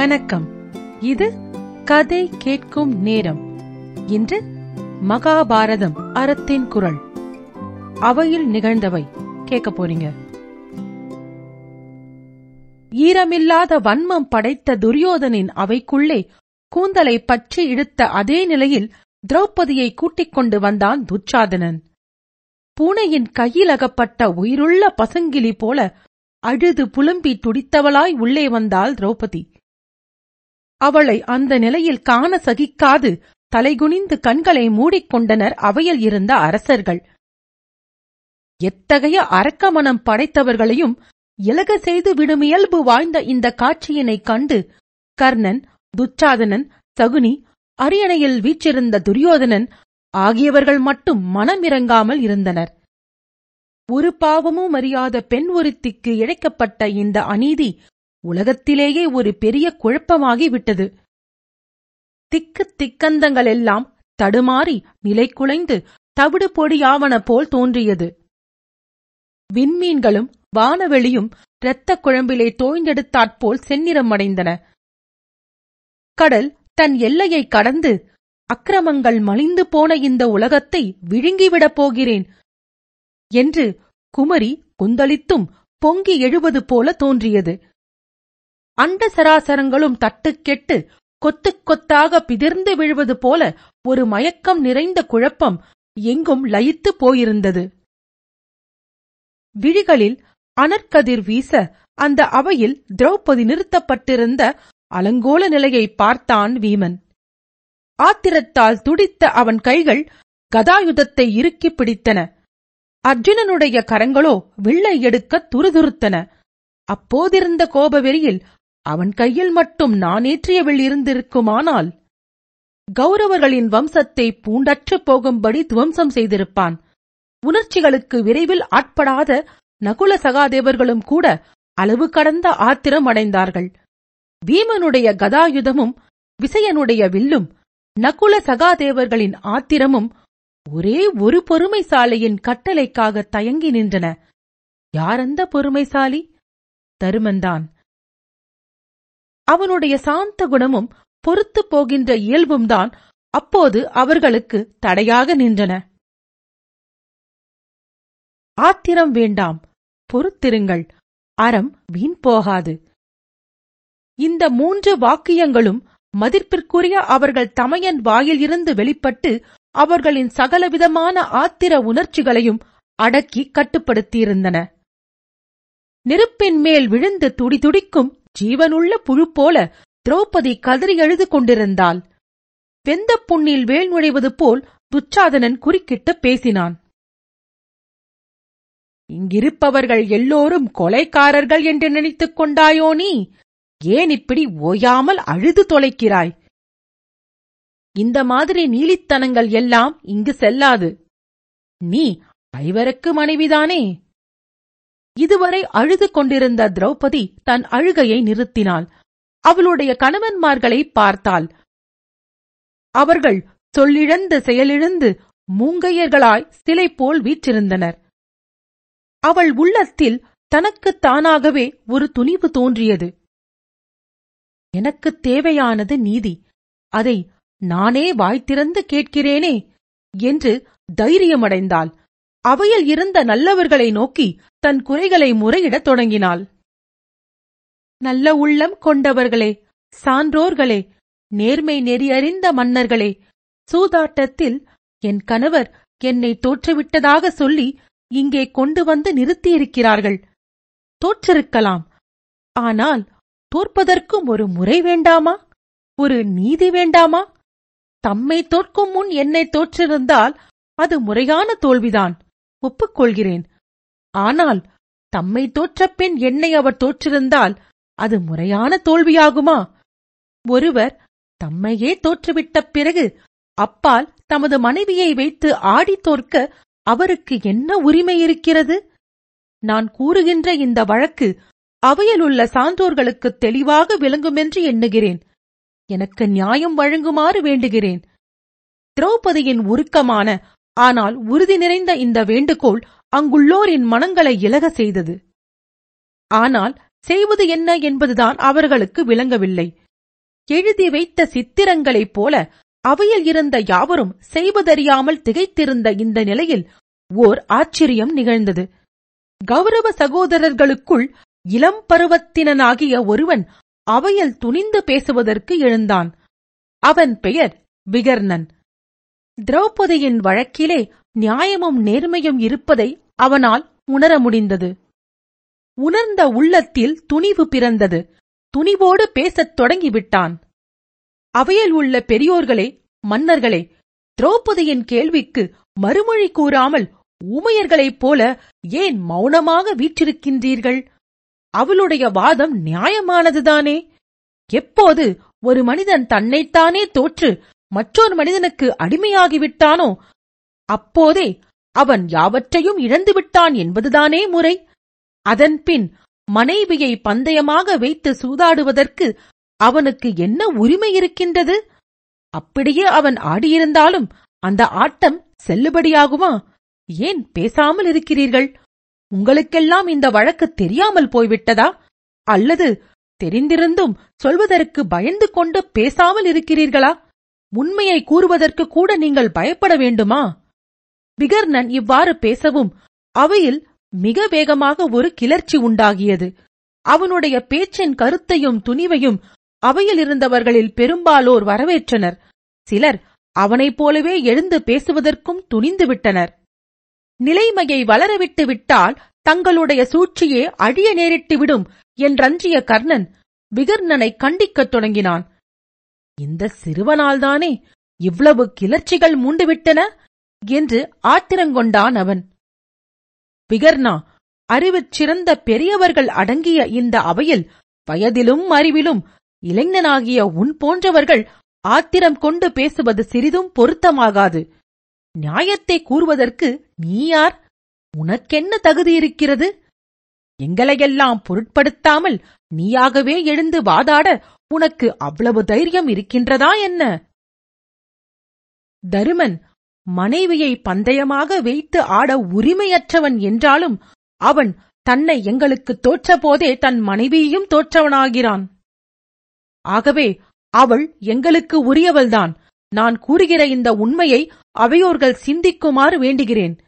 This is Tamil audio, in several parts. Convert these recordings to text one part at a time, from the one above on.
வணக்கம். இது கதை கேட்கும் நேரம். இன்று மகாபாரதம் அறத்தின் குரல். அவையில் நிகழ்ந்தவை. கேட்க போறீங்க. ஈரமில்லாத வன்மம் படைத்த துரியோதனின் அவைக்குள்ளே கூந்தலை பற்றி இழுத்த அதே நிலையில் திரௌபதியை கூட்டிக் கொண்டு வந்தான் துச்சாதனன். பூனையின் கையில் அகப்பட்ட உயிருள்ள பசங்கிலி போல அழுது புலம்பி துடித்தவளாய் உள்ளே வந்தாள் திரௌபதி. அவளை அந்த நிலையில் காண சகிக்காது. தலைகுனிந்து கண்களை மூடிக்கொண்டனர் அவையில் இருந்த அரசர்கள். எத்தகைய அரக்கமனம் படைத்தவர்களையும் இலக செய்து விடும் இயல்பு வாய்ந்த இந்த காட்சியினைக் கண்டு கர்ணன் துச்சாதனன் சகுனி அரியணையில் வீச்சிருந்த துரியோதனன் ஆகியவர்கள் மட்டும் மனமிறங்காமல் இருந்தனர். ஒரு பாவமும் அறியாத பெண் ஒருத்திக்கு இழைக்கப்பட்ட இந்த அநீதி உலகத்திலேயே ஒரு பெரிய குழப்பமாகி விட்டது திக்கு திக்கந்தங்களெல்லாம் தடுமாறி நிலை குலைந்து தவிடு பொடியாவன போல் தோன்றியது. விண்மீன்களும் வானவெளியும் இரத்தக் குழம்பிலே தோய்ந்தெடுத்தாற்போல் செந்நிறமடைந்தன. கடல் தன் எல்லையை கடந்து அக்கிரமங்கள் மலிந்து போன இந்த உலகத்தை விழுங்கிவிடப் போகிறேன் என்று குமரி குந்தளித்தும் பொங்கி எழுவது போல தோன்றியது. அண்ட சராசரங்களும் தட்டுக்கெட்டு கொத்துக் கொத்தாக பிதிர்ந்து விழுவது போல ஒரு மயக்கம் நிறைந்த குழப்பம் எங்கும் லயித்துப் போயிருந்தது. விழிகளில் அனற்கதிர் வீச அந்த அவையில் திரௌபதி நிறுத்தப்பட்டிருந்த அலங்கோல நிலையை பார்த்தான் வீமன். ஆத்திரத்தால் துடித்த அவன் கைகள் கதாயுதத்தை இறுக்கிப் பிடித்தன. அர்ஜுனனுடைய கரங்களோ வில்லை எடுக்க துருதுருத்தன. அப்போதிருந்த கோபவெறியில் அவன் கையில் மட்டும் நானேற்றிய வில் இருந்திருக்குமானால் கௌரவர்களின் வம்சத்தை பூண்டற்றுப் போகும்படி துவம்சம் செய்திருப்பான். உணர்ச்சிகளுக்கு விரைவில் ஆட்படாத நகுல சகாதேவர்களும் கூட அளவு கடந்த ஆத்திரம் அடைந்தார்கள். பீமனுடைய கதாயுதமும் விசயனுடைய வில்லும் நகுல சகாதேவர்களின் ஆத்திரமும் ஒரே ஒரு பொறுமைசாலியின் கட்டளைக்காக தயங்கி நின்றன. யாரந்த பொறுமைசாலி? தருமன்தான் அவனுடைய சாந்த குணமும் பொறுத்து போகின்ற இயல்பும்தான் அப்போது அவர்களுக்கு தடையாக நின்றன. ஆத்திரம் வேண்டாம் பொறுத்திருங்கள் அறம் வீண் போகாது. இந்த மூன்று வாக்கியங்களும் மதிப்பிற்குரிய அவர்கள் தமையன் வாயில் இருந்து வெளிப்பட்டு அவர்களின் சகலவிதமான ஆத்திர உணர்ச்சிகளையும் அடக்கி கட்டுப்படுத்தியிருந்தன. நெருப்பின் மேல் விழுந்து துடிதுடிக்கும் ஜீவனுள்ள புழு போல திரௌபதி கதறி எழுது கொண்டிருந்தாள். வெந்த புண்ணில் வேல் நுழைவது போல் துச்சாதனன் குறுக்கிட்டு பேசினான். இங்கிருப்பவர்கள் எல்லோரும் கொலைக்காரர்கள் என்று நினைத்துக் கொண்டாயோ நீ? ஏன் இப்படி ஓயாமல் அழுது தொலைக்கிறாய்? இந்த மாதிரி நீலித்தனங்கள் எல்லாம் இங்கு செல்லாது. நீ ஐவருக்கு மனைவிதானே? இதுவரை அழுது கொண்டிருந்த திரௌபதி தன் அழுகையை நிறுத்தினாள். அவளுடைய கணவன்மார்களை பார்த்தாள். அவர்கள் சொல்லிழந்து செயலிழந்து மூங்கையர்களாய் சிலை போல் வீற்றிருந்தனர். அவள் உள்ளத்தில் தனக்குத் தானாகவே ஒரு துணிவு தோன்றியது. எனக்குத் தேவையானது நீதி. அதை நானே வாய்த்திறந்து கேட்கிறேனே என்று தைரியமடைந்தாள். அவையில் இருந்த நல்லவர்களை நோக்கி தன் குறைகளை முறையிடத் தொடங்கினாள். நல்ல உள்ளம் கொண்டவர்களே சான்றோர்களே நேர்மை நெறியறிந்த மன்னர்களே சூதாட்டத்தில் என் கணவர் என்னை தோற்றுவிட்டதாக சொல்லி இங்கே கொண்டு வந்து நிறுத்தியிருக்கிறார்கள். தோற்றிருக்கலாம். ஆனால் தோற்பதற்கும் ஒரு முறை வேண்டாமா? ஒரு நீதி வேண்டாமா? தம்மை தோற்கும் முன் என்னை தோற்றிருந்தால் அது முறையான தோல்விதான். ஒப்புக்கொள்கிறேன். ஆனால் தம்மை தோற்ற பின் என்னை அவர் தோற்றிருந்தால் அது முறையான தோல்வியாகுமா? ஒருவர் தம்மையே தோற்றுவிட்ட பிறகு அப்பால் தமது மனைவியை வைத்து ஆடி தோற்க அவருக்கு என்ன உரிமை இருக்கிறது? நான் கூறுகின்ற இந்த வழக்கு அவையிலுள்ள சான்றோர்களுக்கு தெளிவாக விளங்குமென்று எண்ணுகிறேன். எனக்கு நியாயம் வழங்குமாறு வேண்டுகிறேன். திரௌபதியின் உருக்கமான ஆனால் உறுதி நிறைந்த இந்த வேண்டுகோள் அங்குள்ளோரின் மனங்களை இலக செய்தது. ஆனால் செய்வது என்ன என்பதுதான் அவர்களுக்கு விளங்கவில்லை. எழுதி வைத்த சித்திரங்களைப் போல அவையில் இருந்த யாவரும் செய்வதறியாமல் திகைத்திருந்த இந்த நிலையில் ஓர் ஆச்சரியம் நிகழ்ந்தது. கௌரவ சகோதரர்களுக்குள் இளம் பருவத்தினனாகிய ஒருவன் அவையில் துணிந்து பேசுவதற்கு எழுந்தான். அவன் பெயர் விகர்ணன். திரௌபதியின் வழக்கிலே நியாயமும் நேர்மையும் இருப்பதை அவனால் உணர முடிந்தது. உணர்ந்த உள்ளத்தில் துணிவு பிறந்தது. துணிவோடு பேசத் தொடங்கிவிட்டான். அவையில் உள்ள பெரியோர்களே மன்னர்களே திரௌபதியின் கேள்விக்கு மறுமொழி கூறாமல் ஊமையர்களைப் போல ஏன் மௌனமாக வீற்றிருக்கின்றீர்கள்? அவளுடைய வாதம் நியாயமானதுதானே? எப்போது ஒரு மனிதன் தன்னைத்தானே தோற்று மற்றொரு மனிதனுக்கு அடிமையாகிவிட்டானோ அப்போதே அவன் யாவற்றையும் இழந்துவிட்டான் என்பதுதானே முறை. அதன்பின் மனைவியை பந்தயமாக வைத்து சூதாடுவதற்கு அவனுக்கு என்ன உரிமை இருக்கின்றது? அப்படியே அவன் ஆடியிருந்தாலும் அந்த ஆட்டம் செல்லுபடியாகுமா? ஏன் பேசாமல் இருக்கிறீர்கள்? உங்களுக்கெல்லாம் இந்த வழக்கு தெரியாமல் போய்விட்டதா? அல்லது தெரிந்திருந்தும் சொல்வதற்கு பயந்து கொண்டு பேசாமல் இருக்கிறீர்களா? உண்மையை கூறுவதற்கு கூட நீங்கள் பயப்பட வேண்டுமா? விகர்ணன் இவ்வாறு பேசவும் அவையில் மிக வேகமாக ஒரு கிளர்ச்சி உண்டாகியது. அவனுடைய பேச்சின் கருத்தையும் துணிவையும் அவையில் இருந்தவர்களில் பெரும்பாலோர் வரவேற்றனர். சிலர் அவனைப் போலவே எழுந்து பேசுவதற்கும் துணிந்து விட்டனர். நிலைமையை வளரவிட்டு விட்டால் தங்களுடைய சூழ்ச்சியே அழிய நேரிட்டுவிடும் என்றஞ்சிய கர்ணன் விகர்ணனை கண்டிக்கத் தொடங்கினான். இந்த சிறுவனால்தானே இவ்வளவு கிளர்ச்சிகள் மூண்டுவிட்டன? என்று ஆத்திரங்கொண்டான் அவன். பிகர்னா அறிவுச் சிறந்த பெரியவர்கள் அடங்கிய இந்த அவையில் வயதிலும் அறிவிலும் இளைஞனாகிய உன் போன்றவர்கள் ஆத்திரம் கொண்டு பேசுவது சிறிதும் பொருத்தமாகாது. நியாயத்தை கூறுவதற்கு நீ யார்? உனக்கென்ன தகுதி இருக்கிறது? எங்களையெல்லாம் பொருட்படுத்தாமல் நீயாகவே எழுந்து வாதாட உனக்கு அவ்வளவு தைரியம் இருக்கின்றதா என்ன? தருமன் மனைவியை பந்தயமாக வைத்து ஆட உரிமையற்றவன் என்றாலும் அவன் தன்னை எங்களுக்கு தோற்றபோதே தன் மனைவியையும் தோற்றவனாகிறான். ஆகவே அவள் எங்களுக்கு உரியவள்தான். நான் கூறுகிற இந்த உண்மையை அவையோர்கள் சிந்திக்குமாறு வேண்டுகிறேன்.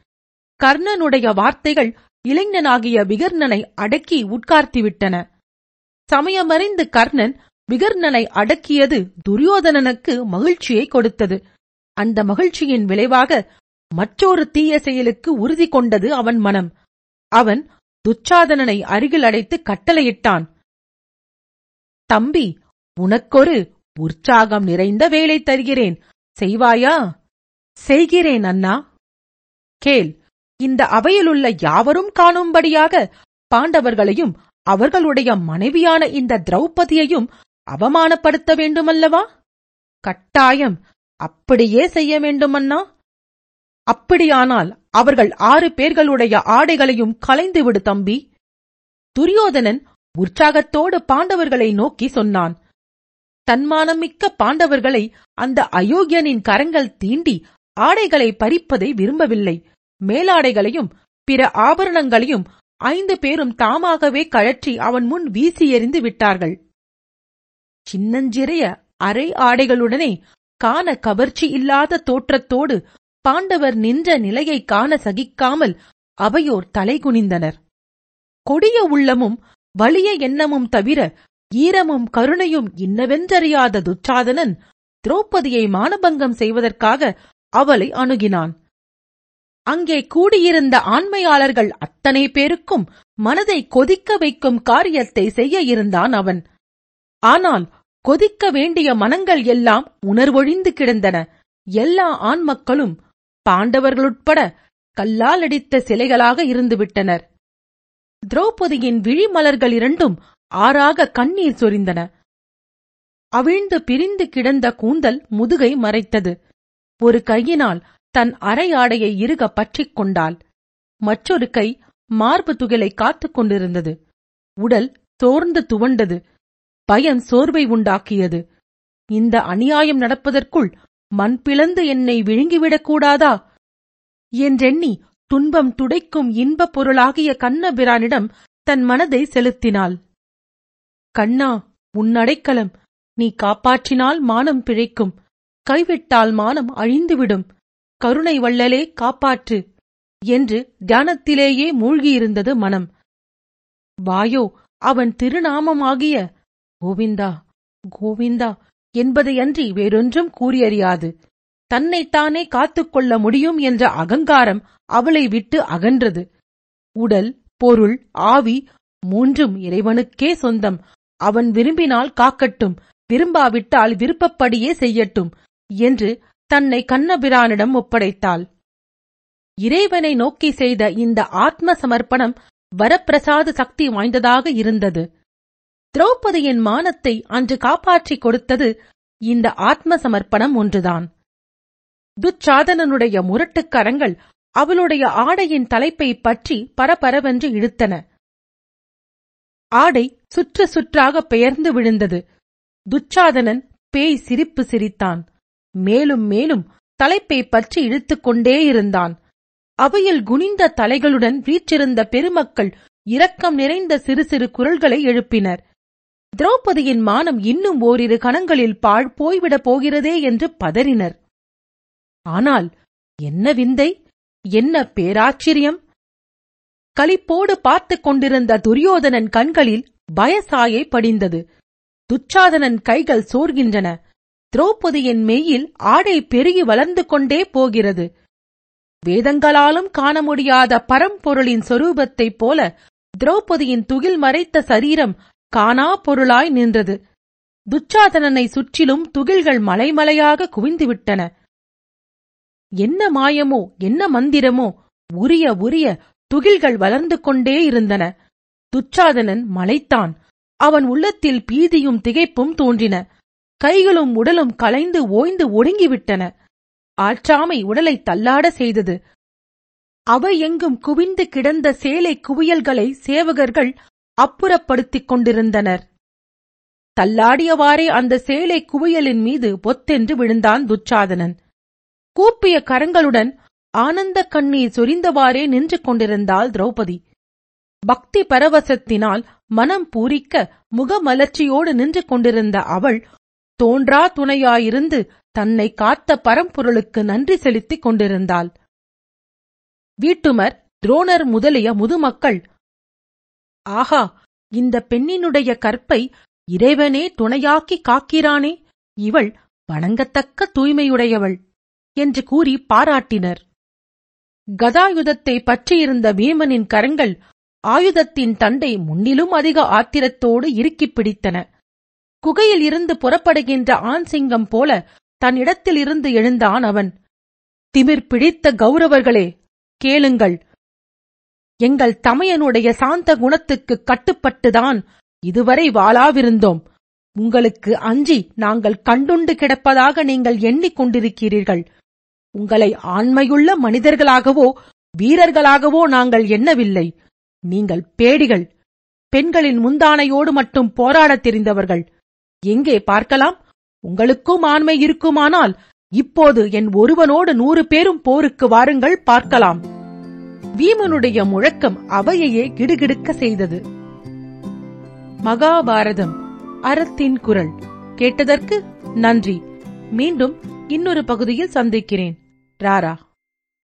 கர்ணனுடைய வார்த்தைகள் இளைஞனாகிய விகர்ணனை அடக்கி உட்கார்த்திவிட்டன. சமயமறிந்து கர்ணன் விகர்ணனை அடக்கியது துரியோதனனுக்கு மகிழ்ச்சியை கொடுத்தது. அந்த மகிழ்ச்சியின் விளைவாக மற்றொரு தீய செயலுக்கு உறுதி கொண்டது அவன் மனம். அவன் துச்சாதனனை அருகில் அழைத்து கட்டளையிட்டான். தம்பி உனக்கொரு உற்சாகம் நிறைந்த வேலை தருகிறேன். செய்வாயா? செய்கிறேன் அண்ணா. கேள் இந்த அவையிலுள்ள யாவரும் காணும்படியாக பாண்டவர்களையும் அவர்களுடைய மனைவியான இந்த திரௌபதியையும் அவமானப்படுத்த வேண்டுமல்லவா? கட்டாயம் அப்படியே செய்ய வேண்டுமன்னா அப்படியானால் அவர்கள் ஆறு பேர்களுடைய ஆடைகளையும் களைந்துவிடு தம்பி. துரியோதனன் உற்சாகத்தோடு பாண்டவர்களை நோக்கி சொன்னான். தன்மானமிக்க பாண்டவர்களை அந்த அயோக்கியனின் கரங்கள் தீண்டி ஆடைகளை பறிப்பதை விரும்பவில்லை. மேலாடைகளையும் பிற ஆபரணங்களையும் ஐந்து பேரும் தாமாகவே கழற்றி அவன் முன் வீசி எறிந்து விட்டார்கள். சின்னஞ்சிறிய அரை ஆடைகளுடனே காண கவர்ச்சி இல்லாத தோற்றத்தோடு பாண்டவர் நின்ற நிலையை காண சகிக்காமல் அவையோர் தலைகுனிந்தனர் கொடிய உள்ளமும் வலிய எண்ணமும் தவிர ஈரமும் கருணையும் இன்னவென்றறியாத துச்சாதனன் திரௌபதியை மானபங்கம் செய்வதற்காக அவளை அணுகினான். அங்கே கூடியிருந்த ஆண்மையாளர்கள் அத்தனை பேருக்கும் மனதை கொதிக்க வைக்கும் காரியத்தை செய்ய இருந்தான் அவன். ஆனால் கொதிக்க வேண்டிய மனங்கள் எல்லாம் உணர்வொழிந்து கிடந்தன. எல்லா ஆண் மக்களும் பாண்டவர்களுட்பட கல்லால் அடித்த சிலைகளாக இருந்துவிட்டனர். திரௌபதியின் விழிமலர்கள் இரண்டும் ஆறாக கண்ணீர் சொரிந்தன. அவிழ்ந்து பிரிந்து கிடந்த கூந்தல் முதுகை மறைத்தது. ஒரு கையினால் தன் அரை ஆடையை இறுக பற்றிக் கொண்டாள். மற்றொரு கை மார்பு துகளை காத்துக் கொண்டிருந்தது. உடல் சோர்ந்து துவண்டது. பயம் சோர்வை உண்டாக்கியது. இந்த அநியாயம் நடப்பதற்குள் மண் பிளந்து என்னை விழுங்கிவிடக்கூடாதா என்றெண்ணி துன்பம் துடைக்கும் இன்பப் பொருளாகிய கண்ணபிரானிடம் தன் மனதை செலுத்தினாள். கண்ணா உன்னடைக்கலம் நீ காப்பாற்றினால் மானம் பிழைக்கும். கைவிட்டால் மானம் அழிந்துவிடும். கருணை வள்ளலே காப்பாற்று என்று தியானத்திலேயே மூழ்கியிருந்தது மனம். வாயோ அவன் திருநாமமாகிய கோவிந்தா கோவிந்தா என்பதையன்றி வேறொன்றும் கூறியறியாது. தன்னைத்தானே காத்துக்கொள்ள முடியும் என்ற அகங்காரம் அவளை விட்டு அகன்றது. உடல் பொருள் ஆவி மூன்றும் இறைவனுக்கே சொந்தம். அவன் விரும்பினால் காக்கட்டும் விரும்பாவிட்டால் விருப்பப்படியே செய்யட்டும் என்று தன்னை கண்ணபிரானிடம் ஒப்படைத்தாள். இறைவனை நோக்கி செய்த இந்த ஆத்ம சமர்ப்பணம் வரப்பிரசாத சக்தி வாய்ந்ததாக இருந்தது. திரௌபதியின் மானத்தை அன்று காப்பாற்றிக் கொடுத்தது இந்த ஆத்ம சமர்ப்பணம் ஒன்றுதான். துச்சாதனனுடைய முரட்டுக் கரங்கள் அவளுடைய ஆடையின் தலைப்பை பற்றி பரபரவென்று இழுத்தன. ஆடை சுற்று சுற்றாக பெயர்ந்து விழுந்தது. துச்சாதனன் பேய் சிரிப்பு சிரித்தான். மேலும் மேலும் தலைப்பை பற்றி இழுத்துக்கொண்டே இருந்தான். அவையில் குனிந்த தலைகளுடன் வீற்றிருந்த பெருமக்கள் இரக்கம் நிறைந்த சிறு சிறு குரல்களை எழுப்பினர். திரௌபதியின் மானம் இன்னும் ஓரிரு கணங்களில் பாழ் போய்விடப் போகிறதே என்று பதறினர். ஆனால் என்ன விந்தை என்ன பேராச்சரியம்? களிப்போடு பார்த்துக் கொண்டிருந்த துரியோதனன் கண்களில் பயசாயை படிந்தது. துச்சாதனன் கைகள் சோர்கின்றன. திரௌபதியின் மெய்யில் ஆடை பெருகி வளர்ந்து கொண்டே போகிறது. வேதங்களாலும் காண முடியாத பரம்பொருளின் சொரூபத்தைப் போல திரௌபதியின் துகில் மறைத்த சரீரம் காணா பொருளாய் நின்றது. துச்சாதனனை சுற்றிலும் துகில்கள் மலைமலையாக குவிந்துவிட்டன. என்ன மாயமோ என்ன மந்திரமோ உரிய உரிய துகில்கள் வளர்ந்து கொண்டே இருந்தன. துச்சாதனன் மலைத்தான். அவன் உள்ளத்தில் பீதியும் திகைப்பும் தோன்றின. கைகளும் உடலும் கலைந்து ஓய்ந்து ஒடுங்கிவிட்டன. ஆற்றாமை உடலை தள்ளாட செய்தது. அவை எங்கும் குவிந்து கிடந்த சேலை குவியல்களை சேவகர்கள் அப்புறப்படுத்திக் கொண்டிருந்தனர். தள்ளாடியவாறே அந்த சேலை குவியலின் மீது பொத்தென்று விழுந்தான் துச்சாதனன். கூப்பிய கரங்களுடன் ஆனந்த கண்ணீர் சொரிந்தவாறே நின்று கொண்டிருந்தாள் திரௌபதி. பக்தி பரவசத்தினால் மனம் பூரிக்க முகமலர்ச்சியோடு நின்று கொண்டிருந்த அவள் தோன்றா துணையாயிருந்து தன்னை காத்த பரம்பொருளுக்கு நன்றி செலுத்திக் கொண்டிருந்தாள். வீட்டுமர் துரோணர் முதலிய முதுமக்கள் ஆஹா இந்த பெண்ணினுடைய கற்பை இறைவனே துணையாக்கி காக்கிறானே. இவள் வணங்கத்தக்க தூய்மையுடையவள் என்று கூறி பாராட்டினர். கதாயுதத்தை பற்றியிருந்த வீமனின் கரங்கள் ஆயுதத்தின் தண்டை முன்னிலும் அதிக ஆத்திரத்தோடு இறுக்கிப் பிடித்தன. குகையில் இருந்து புறப்படுகின்ற ஆண் சிங்கம் போல தன் இடத்திலிருந்து எழுந்தான் அவன். திமிர் பிடித்த கௌரவர்களே கேளுங்கள் எங்கள் தமையனுடைய சாந்த குணத்துக்கு கட்டுப்பட்டுதான் இதுவரை வாளாவிருந்தோம் உங்களுக்கு அஞ்சி நாங்கள் கண்டுண்டு கிடப்பதாக நீங்கள் எண்ணிக் கொண்டிருக்கிறீர்கள். உங்களை ஆண்மையுள்ள மனிதர்களாகவோ வீரர்களாகவோ நாங்கள் எண்ணவில்லை. நீங்கள் பேடிகள். பெண்களின் முந்தானையோடு மட்டும் போராடத் தெரிந்தவர்கள். எங்கே பார்க்கலாம்? உங்களுக்கும் ஆண்மை இருக்குமானால் இப்போது என் ஒருவனோடு நூறு பேரும் போருக்கு வாருங்கள் பார்க்கலாம். வீமனுடைய முழக்கம் அவையையே கிடுகிடுக்க செய்தது. மகாபாரதம் அறத்தின் குரல். கேட்டதற்கு நன்றி. மீண்டும் இன்னொரு பகுதியில் சந்திக்கிறேன். ராரா.